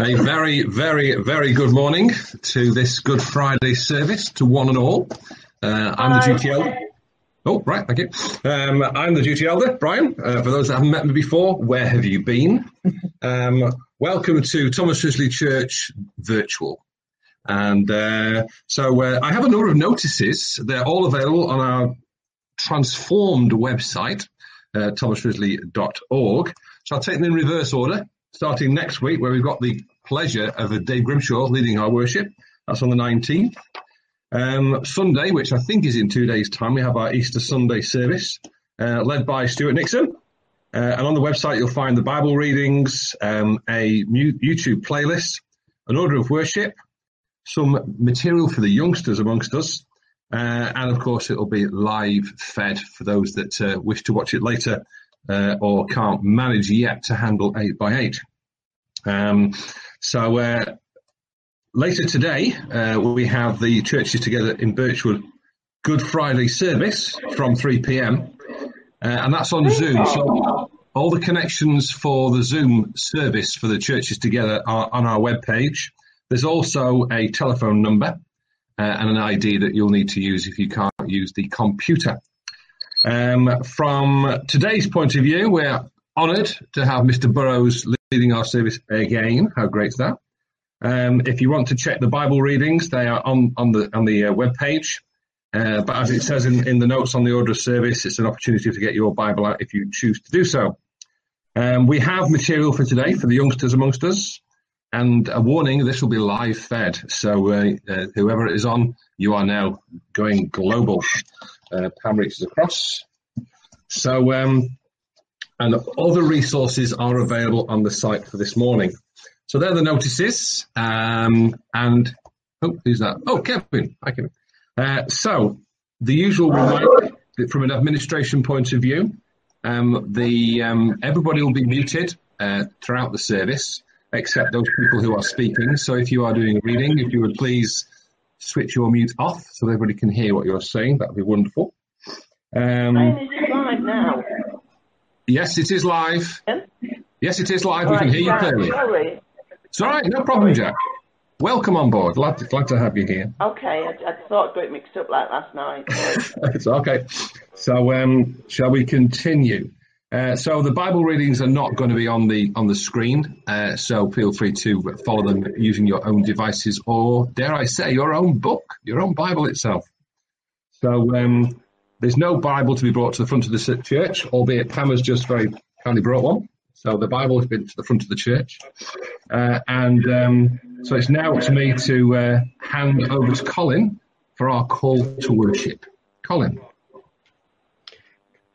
A very, very, very good morning to this Good Friday service to one and all. Uh, I'm the duty elder. Oh, right, thank you. Um, I'm the duty elder, Brian. Uh, for those that haven't met me before, where have you been? Um, welcome to Thomas Risley Church Virtual. And uh, so uh, I have a number of notices. They're all available on our transformed website, uh, thomasrisley.org. So I'll take them in reverse order starting next week, where we've got the pleasure of Dave Grimshaw leading our worship. That's on the 19th. Um, Sunday, which I think is in two days' time, we have our Easter Sunday service, uh, led by Stuart Nixon. Uh, and on the website, you'll find the Bible readings, um, a YouTube playlist, an order of worship, some material for the youngsters amongst us, uh, and of course, it'll be live fed for those that uh, wish to watch it later uh, or can't manage yet to handle 8 by 8 um, so uh, later today, uh, we have the churches together in Birchwood Good Friday service from 3 p.m. Uh, and that's on Zoom. So all the connections for the Zoom service for the churches together are on our webpage. There's also a telephone number uh, and an ID that you'll need to use if you can't use the computer. Um, from today's point of view, we're honoured to have Mr. Burrows leading our service again. How great is that? Um, if you want to check the Bible readings, they are on, on the on the uh, web page. Uh, but as it says in, in the notes on the order of service, it's an opportunity to get your Bible out if you choose to do so. Um, we have material for today for the youngsters amongst us, and a warning: this will be live fed. So uh, uh, whoever is on, you are now going global. Uh, Pam reaches across. So, um, and other resources are available on the site for this morning. So there are the notices. Um, and oh, who's that? Oh, Kevin. Hi, Kevin. Uh, so the usual reminder from an administration point of view, um, the um, everybody will be muted uh, throughout the service, except those people who are speaking. So if you are doing a reading, if you would please switch your mute off so everybody can hear what you're saying, that would be wonderful. Um, live now? Yes, it is live. Yeah? Yes, it is live. we can hear you clearly. Sorry. It's all right, no problem, Jack. Welcome on board. Glad to, glad to have you here. Okay, I, I thought I got it mixed up like last night. it's okay. So, um, shall we continue? Uh, so the Bible readings are not going to be on the on the screen, uh, so feel free to follow them using your own devices or, dare I say, your own book, your own Bible itself. So um, there's no Bible to be brought to the front of the church, albeit Pam has just very kindly brought one. So the Bible has been to the front of the church, uh, and um, so it's now to me to uh, hand over to Colin for our call to worship. Colin.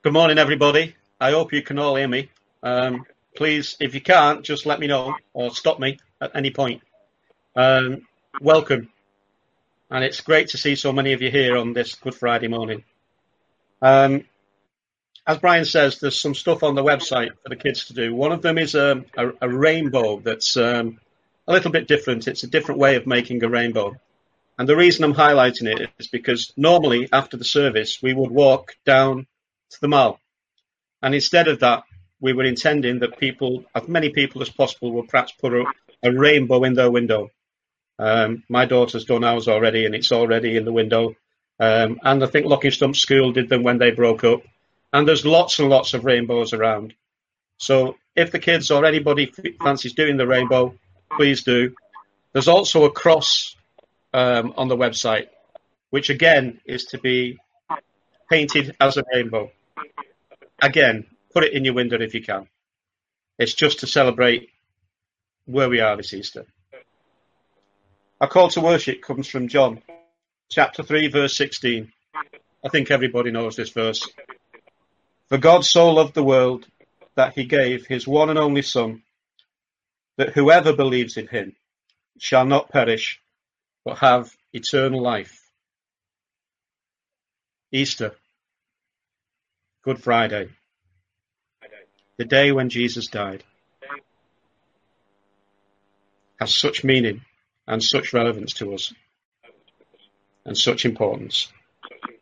Good morning, everybody. I hope you can all hear me. Um, please, if you can't, just let me know or stop me at any point. Um, welcome. And it's great to see so many of you here on this Good Friday morning. Um, as Brian says, there's some stuff on the website for the kids to do. One of them is a, a, a rainbow that's um, a little bit different. It's a different way of making a rainbow. And the reason I'm highlighting it is because normally after the service, we would walk down to the mall and instead of that, we were intending that people, as many people as possible, would perhaps put a, a rainbow in their window. Um, my daughter's done ours already, and it's already in the window. Um, and I think Locking Stump School did them when they broke up. And there's lots and lots of rainbows around. So if the kids or anybody fancies doing the rainbow, please do. There's also a cross um, on the website, which again is to be painted as a rainbow again, put it in your window if you can. It's just to celebrate where we are this Easter. Our call to worship comes from John chapter 3, verse 16. I think everybody knows this verse. For God so loved the world that he gave his one and only Son, that whoever believes in him shall not perish, but have eternal life. Easter Good Friday, the day when Jesus died, has such meaning and such relevance to us and such importance. I'm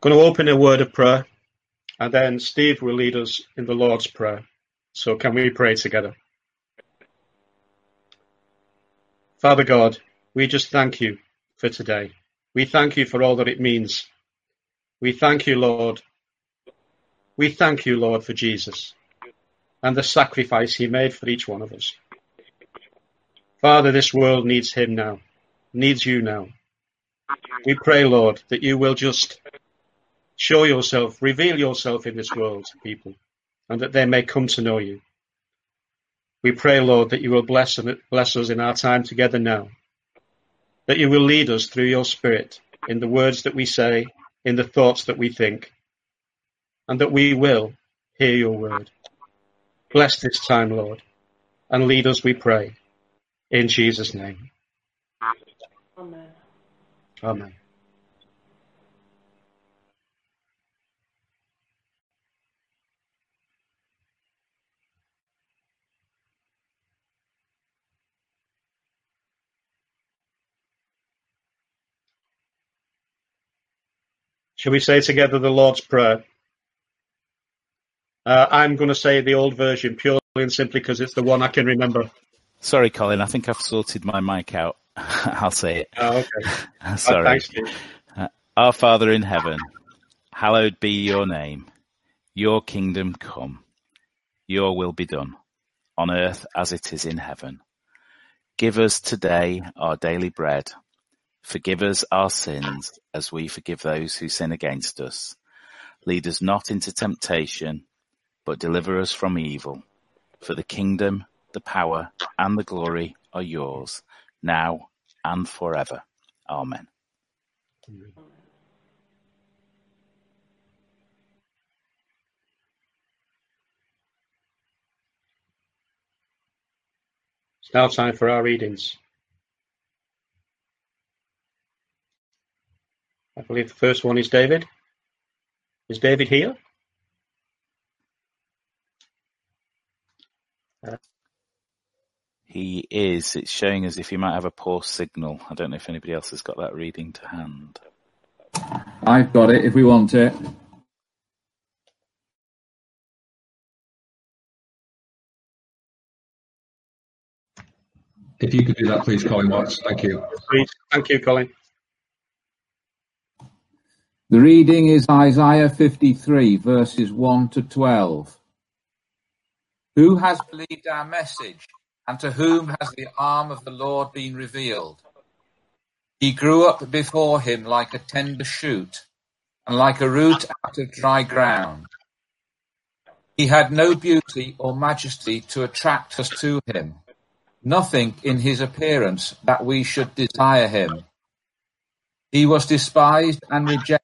going to open a word of prayer and then Steve will lead us in the Lord's Prayer. So can we pray together? Father God, we just thank you for today. We thank you for all that it means. We thank you, Lord. We thank you, Lord, for Jesus and the sacrifice he made for each one of us. Father, this world needs him now, needs you now. We pray, Lord, that you will just show yourself, reveal yourself in this world to people, and that they may come to know you. We pray, Lord, that you will bless, bless us in our time together now, that you will lead us through your Spirit in the words that we say, in the thoughts that we think, and that we will hear your word. Bless this time, Lord, and lead us, we pray, in Jesus' name. Amen. Amen. Shall we say together the Lord's Prayer? Uh, I'm going to say the old version purely and simply because it's the one I can remember. Sorry, Colin. I think I've sorted my mic out. I'll say it. Oh, okay. Sorry. Oh, thanks, Uh, Our Father in heaven, hallowed be your name. Your kingdom come. Your will be done, on earth as it is in heaven. Give us today our daily bread. Forgive us our sins as we forgive those who sin against us. Lead us not into temptation, but deliver us from evil. For the kingdom, the power, and the glory are yours, now and forever. Amen. It's now time for our readings. I believe the first one is David. Is David here? He is. It's showing as if he might have a poor signal. I don't know if anybody else has got that reading to hand. I've got it if we want it. If you could do that, please, Colin Watts. Thank you. Please. Thank you, Colin. The reading is Isaiah 53, verses 1 to 12. Who has believed our message, and to whom has the arm of the Lord been revealed? He grew up before him like a tender shoot, and like a root out of dry ground. He had no beauty or majesty to attract us to him, nothing in his appearance that we should desire him. He was despised and rejected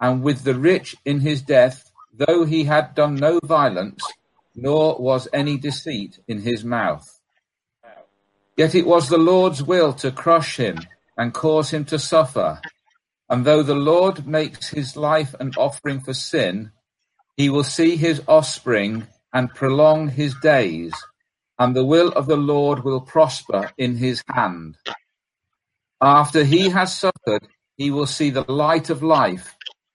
and with the rich in his death, though he had done no violence, nor was any deceit in his mouth. Yet it was the Lord's will to crush him and cause him to suffer. And though the Lord makes his life an offering for sin, he will see his offspring and prolong his days, and the will of the Lord will prosper in his hand. After he has suffered, he will see the light of life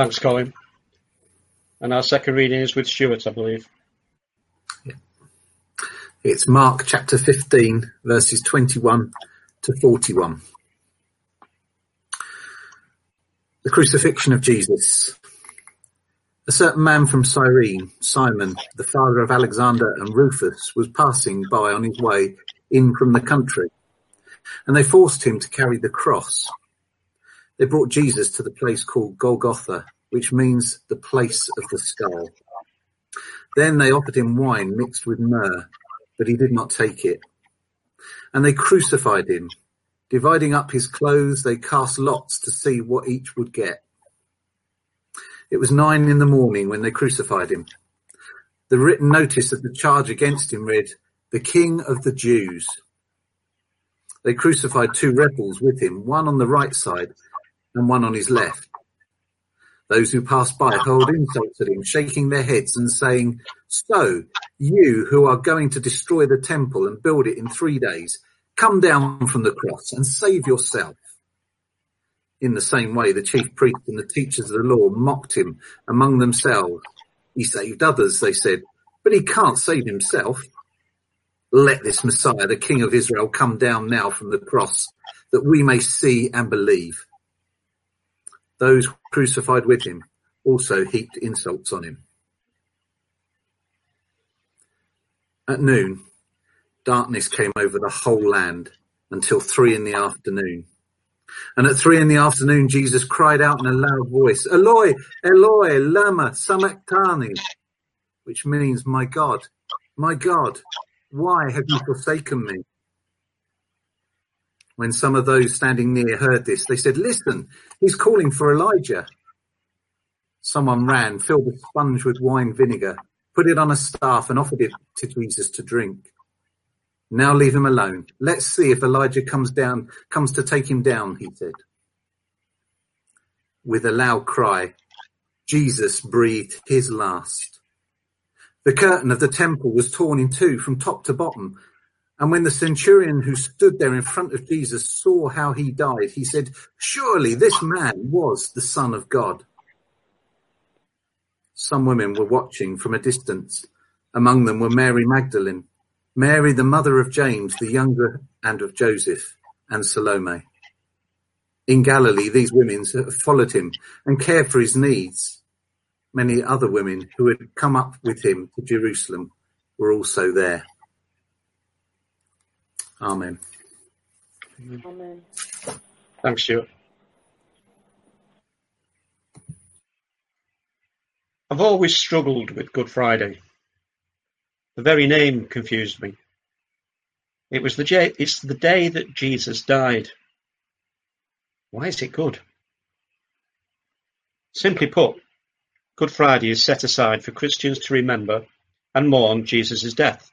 Thanks, Colin. And our second reading is with Stuart, I believe. It's Mark chapter 15, verses 21 to 41. The crucifixion of Jesus. A certain man from Cyrene, Simon, the father of Alexander and Rufus, was passing by on his way in from the country, and they forced him to carry the cross. They brought Jesus to the place called Golgotha, which means the place of the skull. Then they offered him wine mixed with myrrh, but he did not take it. And they crucified him. Dividing up his clothes, they cast lots to see what each would get. It was nine in the morning when they crucified him. The written notice of the charge against him read, the King of the Jews. They crucified two rebels with him, one on the right side and one on his left. Those who passed by hurled insults at him, shaking their heads and saying, So, you who are going to destroy the temple and build it in three days, come down from the cross and save yourself. In the same way, the chief priests and the teachers of the law mocked him among themselves. He saved others, they said, but he can't save himself. Let this Messiah, the King of Israel, come down now from the cross that we may see and believe. Those crucified with him also heaped insults on him. At noon, darkness came over the whole land until three in the afternoon. And at three in the afternoon, Jesus cried out in a loud voice, Eloi, Eloi, lama sabachthani, which means, my God, my God, why have you forsaken me? When some of those standing near heard this, they said, listen, he's calling for Elijah. Someone ran, filled a sponge with wine vinegar, put it on a staff and offered it to Jesus to drink. Now leave him alone. Let's see if Elijah comes down, comes to take him down, he said. With a loud cry, Jesus breathed his last. The curtain of the temple was torn in two from top to bottom and when the centurion who stood there in front of Jesus saw how he died, he said, surely this man was the son of God. Some women were watching from a distance. Among them were Mary Magdalene, Mary the mother of James the younger and of Joseph, and Salome. In Galilee, these women followed him and cared for his needs. Many other women who had come up with him to Jerusalem were also there. Amen. Amen. Thanks, Stuart. I've always struggled with Good Friday. The very name confused me. It was the day, it's the day that Jesus died. Why is it good? Simply put, Good Friday is set aside for Christians to remember and mourn Jesus' death.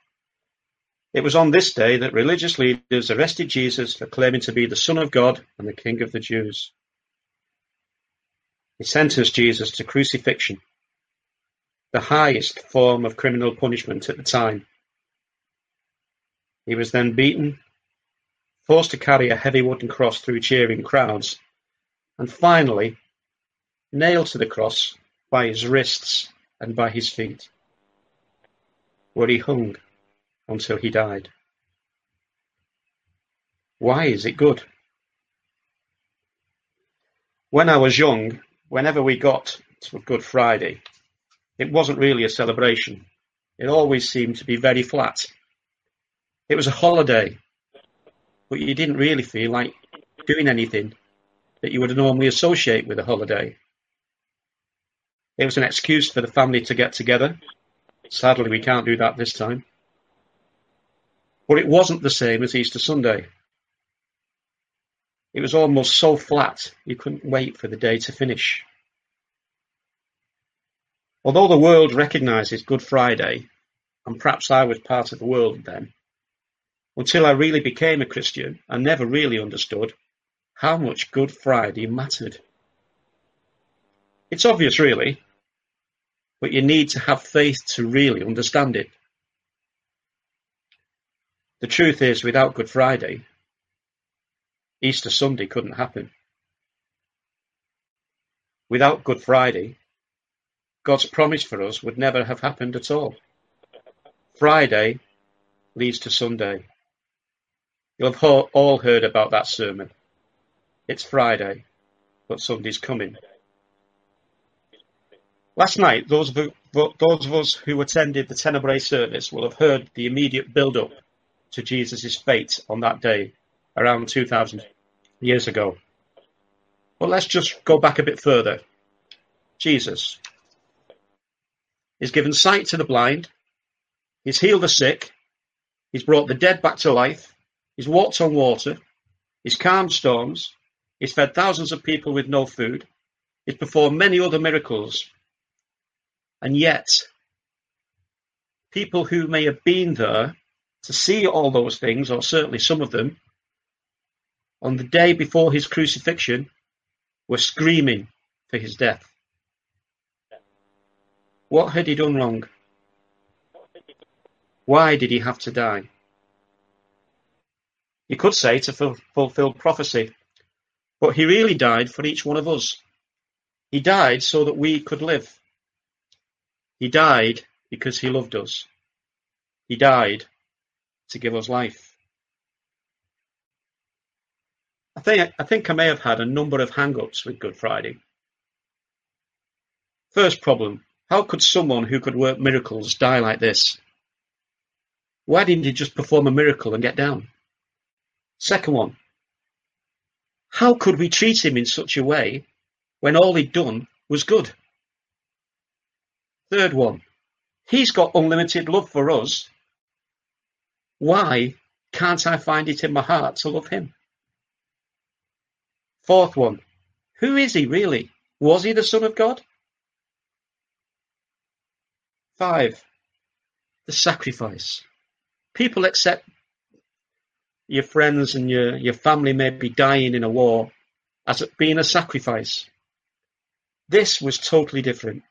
It was on this day that religious leaders arrested Jesus for claiming to be the Son of God and the King of the Jews. They sentenced Jesus to crucifixion, the highest form of criminal punishment at the time. He was then beaten, forced to carry a heavy wooden cross through cheering crowds, and finally nailed to the cross by his wrists and by his feet, where he hung until he died. Why is it good? When I was young, whenever we got to Good Friday, it wasn't really a celebration. It always seemed to be very flat. It was a holiday, but you didn't really feel like doing anything that you would normally associate with a holiday. It was an excuse for the family to get together. Sadly, we can't do that this time. But it wasn't the same as Easter Sunday. It was almost so flat you couldn't wait for the day to finish. Although the world recognises Good Friday, and perhaps I was part of the world then, until I really became a Christian, I never really understood how much Good Friday mattered. It's obvious, really, but you need to have faith to really understand it. The truth is, without Good Friday, Easter Sunday couldn't happen. Without Good Friday, God's promise for us would never have happened at all. Friday leads to Sunday. You'll have all heard about that sermon. It's Friday, but Sunday's coming. Last night, those of, those of us who attended the Tenebrae service will have heard the immediate build-up to Jesus' fate on that day, around 2,000 years ago. But let's just go back a bit further. Jesus is given sight to the blind, he's healed the sick, he's brought the dead back to life, he's walked on water, he's calmed storms, he's fed thousands of people with no food, he's performed many other miracles and yet, people who may have been there to see all those things, or certainly some of them, on the day before his crucifixion, were screaming for his death. What had he done wrong? Why did he have to die? You could say to fulfill prophecy, but he really died for each one of us. He died so that we could live. He died because he loved us. He died to give us life. I think I think I may have had a number of hang-ups with Good Friday. First problem, how could someone who could work miracles die like this? Why didn't he just perform a miracle and get down? Second one, how could we treat him in such a way when all he'd done was good? Third one, he's got unlimited love for us. Why can't I find it in my heart to love him? Fourth one, who is he really? Was he the Son of God? Five, the sacrifice. People accept your friends and your, your family may be dying in a war as it being a sacrifice. This was totally different.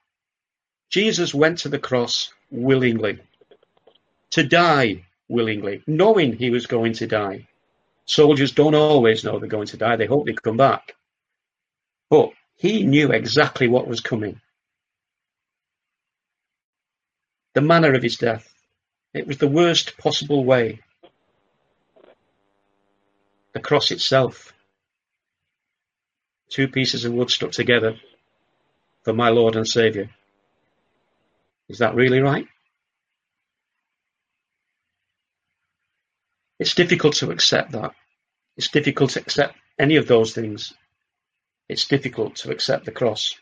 Jesus went to the cross willingly, to die willingly, knowing he was going to die. Soldiers don't always know they're going to die, they hope they come back. But he knew exactly what was coming. The manner of his death. It was the worst possible way. The cross itself. Two pieces of wood stuck together for my Lord and Saviour. Is that really right? It's difficult to accept that. It's difficult to accept any of those things. It's difficult to accept the cross.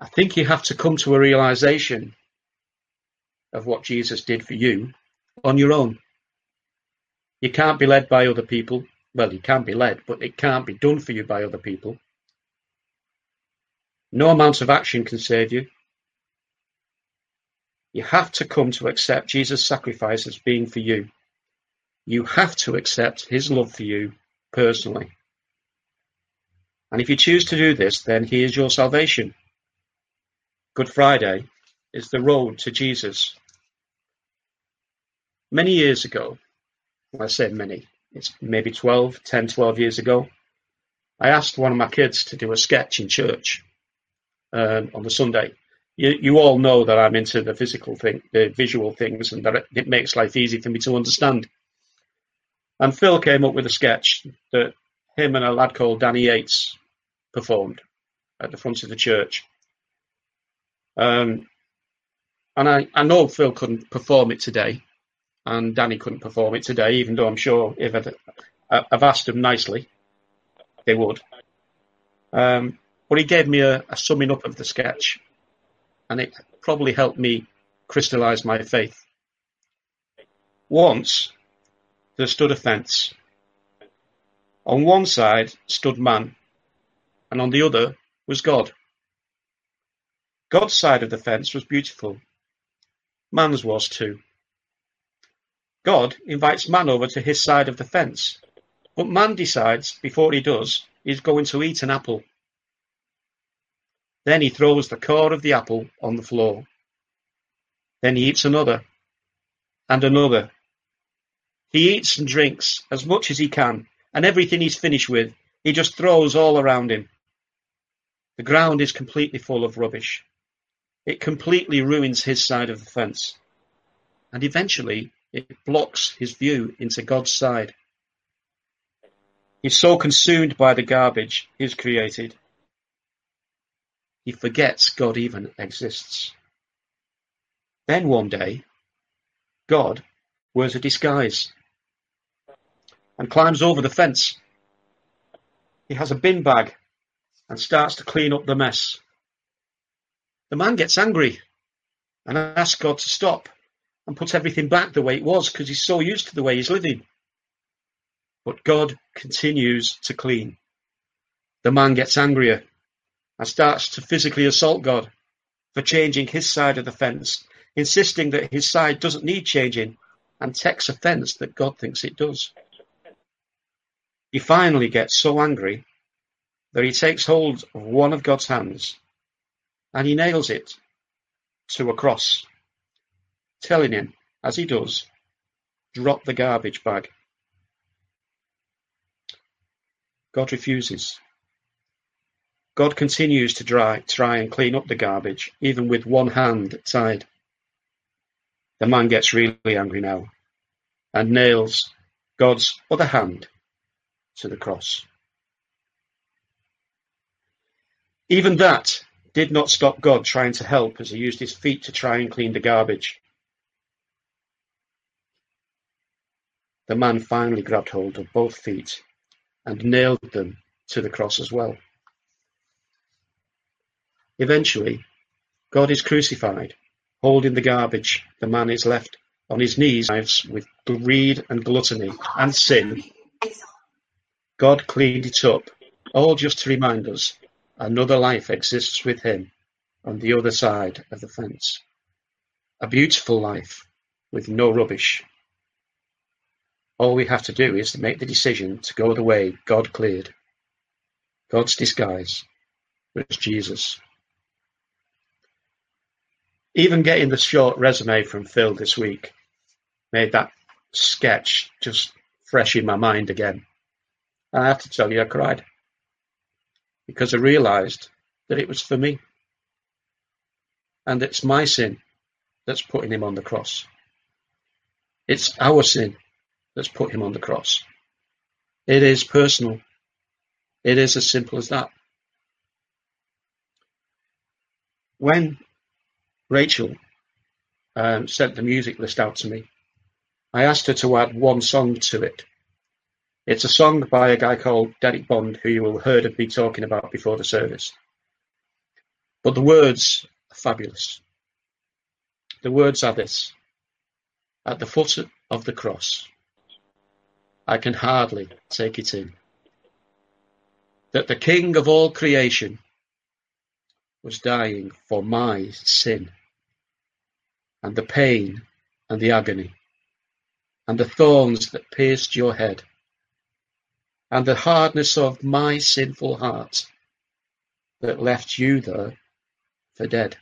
I think you have to come to a realization of what Jesus did for you on your own. You can't be led by other people. Well, you can be led, but it can't be done for you by other people. No amount of action can save you. You have to come to accept Jesus' sacrifice as being for you. You have to accept his love for you personally. And if you choose to do this, then he is your salvation. Good Friday is the road to Jesus. Many years ago, I say many, it's maybe 12, 10, 12 years ago, I asked one of my kids to do a sketch in church um, on the Sunday. You, you all know that I'm into the physical thing, the visual things, and that it, it makes life easy for me to understand. And Phil came up with a sketch that him and a lad called Danny Yates performed at the front of the church. Um, and I, I know Phil couldn't perform it today, and Danny couldn't perform it today, even though I'm sure if I'd, I've asked them nicely, they would. Um, but he gave me a, a summing up of the sketch, and it probably helped me crystallize my faith. Once there stood a fence. On one side stood man, and on the other was God. God's side of the fence was beautiful. Man's was too. God invites man over to his side of the fence, but man decides before he does he's going to eat an apple. Then he throws the core of the apple on the floor. Then he eats another and another. He eats and drinks as much as he can, and everything he's finished with, he just throws all around him. The ground is completely full of rubbish. It completely ruins his side of the fence. And eventually, it blocks his view into God's side. He's so consumed by the garbage he's created, he forgets God even exists. Then one day, God wears a disguise and climbs over the fence. He has a bin bag and starts to clean up the mess. The man gets angry and asks God to stop and put everything back the way it was because he's so used to the way he's living. But God continues to clean. The man gets angrier and starts to physically assault God for changing his side of the fence, insisting that his side doesn't need changing and takes offense that God thinks it does. He finally gets so angry that he takes hold of one of God's hands and he nails it to a cross, telling him, as he does, drop the garbage bag. God refuses. God continues to try, try and clean up the garbage, even with one hand tied. The man gets really angry now and nails God's other hand to the cross. Even that did not stop God trying to help as he used his feet to try and clean the garbage. The man finally grabbed hold of both feet and nailed them to the cross as well. Eventually, God is crucified, holding the garbage. The man is left on his knees with greed and gluttony and sin. God cleaned it up, all just to remind us Another life exists with him on the other side of the fence. A beautiful life with no rubbish. All we have to do is to make the decision to go the way God cleared. God's disguise was Jesus. Even getting the short resume from Phil this week made that sketch just fresh in my mind again. And I have to tell you, I cried because I realized that it was for me. And it's my sin that's putting him on the cross. It's our sin that's put him on the cross. It is personal. It is as simple as that. When Rachel um, sent the music list out to me, I asked her to add one song to it it's a song by a guy called Derek Bond, who you will have heard of me talking about before the service. But the words are fabulous. The words are this At the foot of the cross, I can hardly take it in that the King of all creation was dying for my sin, and the pain and the agony, and the thorns that pierced your head and the hardness of my sinful heart that left you there for dead.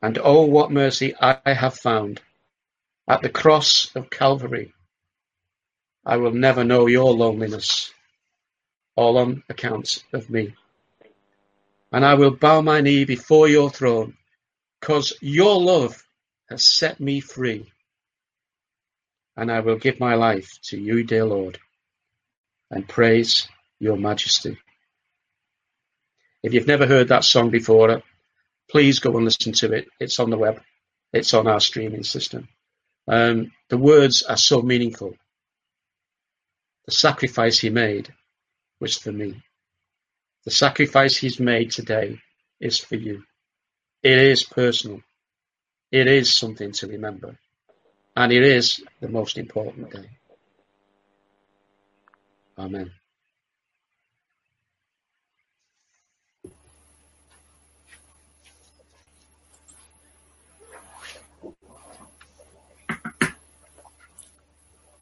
And oh, what mercy I have found at the cross of Calvary. I will never know your loneliness, all on account of me. And I will bow my knee before your throne, because your love has set me free. And I will give my life to you, dear Lord and praise your majesty. If you've never heard that song before, please go and listen to it. It's on the web. It's on our streaming system. Um, the words are so meaningful. The sacrifice he made was for me. The sacrifice he's made today is for you. It is personal. it is something to remember. And it is the most important day. Amen.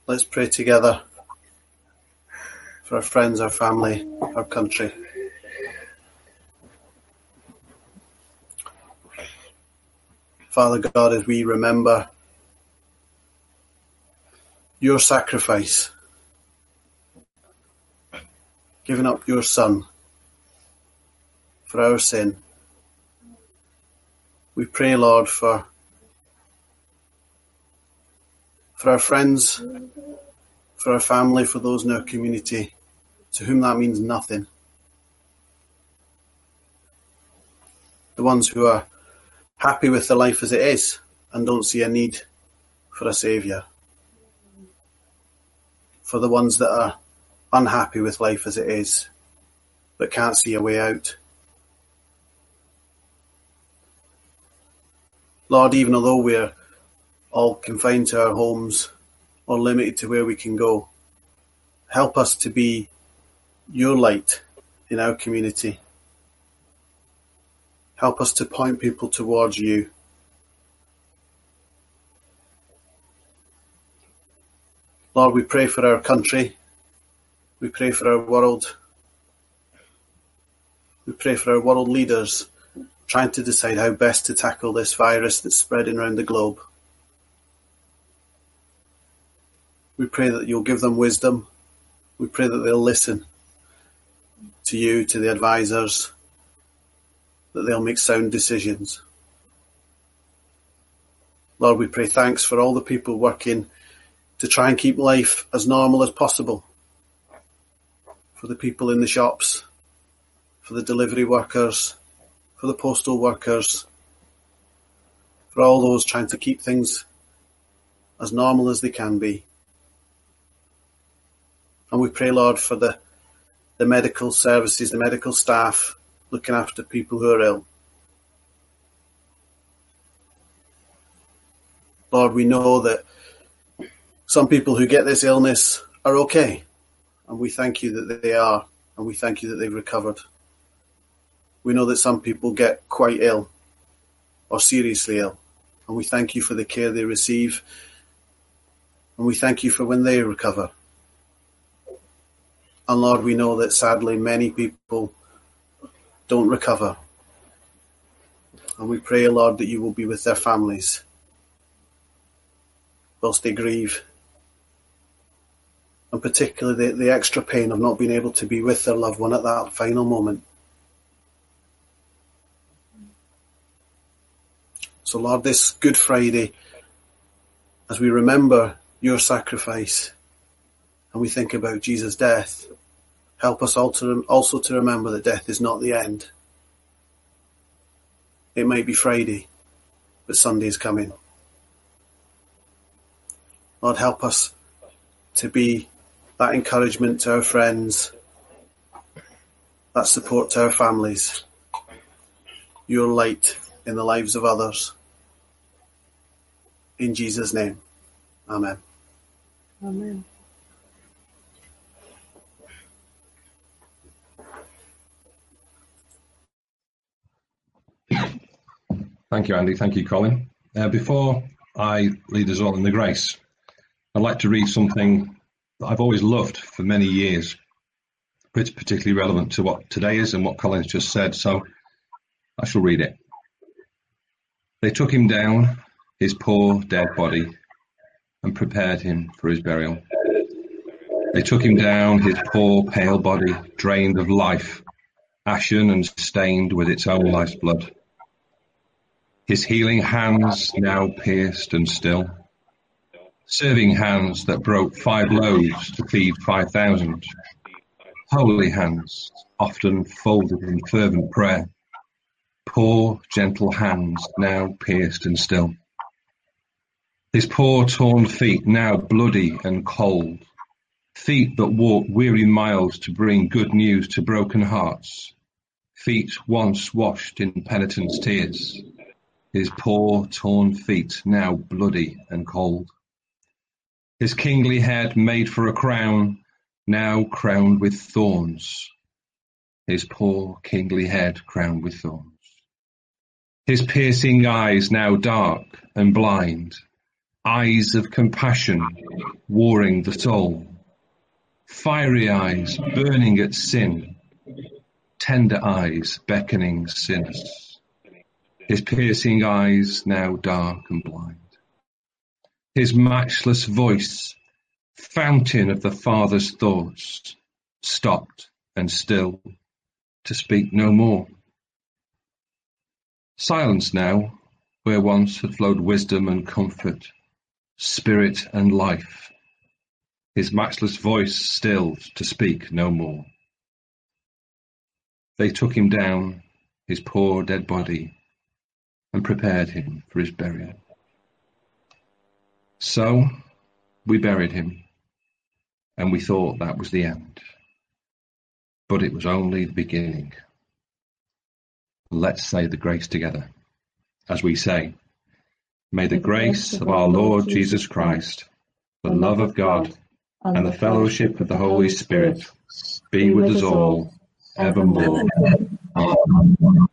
Let's pray together for our friends, our family, our country. Father God, as we remember your sacrifice, giving up your Son for our sin, we pray, Lord, for for our friends, for our family, for those in our community to whom that means nothing. The ones who are happy with the life as it is and don't see a need for a saviour. For the ones that are unhappy with life as it is but can't see a way out. Lord, even although we're all confined to our homes or limited to where we can go. Help us to be your light in our community. Help us to point people towards you. Lord, we pray for our country. We pray for our world. We pray for our world leaders trying to decide how best to tackle this virus that's spreading around the globe. We pray that you'll give them wisdom. We pray that they'll listen to you, to the advisors, that they'll make sound decisions. Lord, we pray thanks for all the people working to try and keep life as normal as possible. For the people in the shops, for the delivery workers, for the postal workers, for all those trying to keep things as normal as they can be. And we pray, Lord, for the, the medical services, the medical staff looking after people who are ill. Lord, we know that some people who get this illness are okay, and we thank you that they are, and we thank you that they've recovered. We know that some people get quite ill or seriously ill, and we thank you for the care they receive, and we thank you for when they recover. And Lord, we know that sadly many people don't recover. And we pray, Lord, that you will be with their families whilst they grieve. And particularly the, the extra pain of not being able to be with their loved one at that final moment. So, Lord, this Good Friday, as we remember your sacrifice and we think about Jesus' death, help us also to remember that death is not the end. It may be Friday, but Sunday is coming. Lord, help us to be that encouragement to our friends, that support to our families, your light in the lives of others. In Jesus' name, Amen. Amen. Thank you, Andy. Thank you, Colin. Uh, before I lead us all in the grace, I'd like to read something that I've always loved for many years. But it's particularly relevant to what today is and what Colin's just said, so I shall read it. They took him down, his poor dead body, and prepared him for his burial. They took him down, his poor pale body, drained of life, ashen and stained with its own life's blood. His healing hands now pierced and still, serving hands that broke five loaves to feed five thousand, holy hands often folded in fervent prayer, poor gentle hands now pierced and still. His poor torn feet now bloody and cold, feet that walked weary miles to bring good news to broken hearts, feet once washed in penitence tears his poor torn feet now bloody and cold. His kingly head made for a crown, now crowned with thorns. His poor kingly head crowned with thorns. His piercing eyes now dark and blind, eyes of compassion warring the soul. Fiery eyes burning at sin, tender eyes beckoning sinners. His piercing eyes now dark and blind. His matchless voice, fountain of the Father's thoughts, stopped and still to speak no more. Silence now, where once had flowed wisdom and comfort, spirit and life. His matchless voice stilled to speak no more. They took him down, his poor dead body, and prepared him for his burial. So we buried him, and we thought that was the end. But it was only the beginning. Let's say the grace together. As we say, May the grace of our Lord Jesus Christ, the love of God, and the fellowship of the Holy Spirit be with us all evermore. Amen.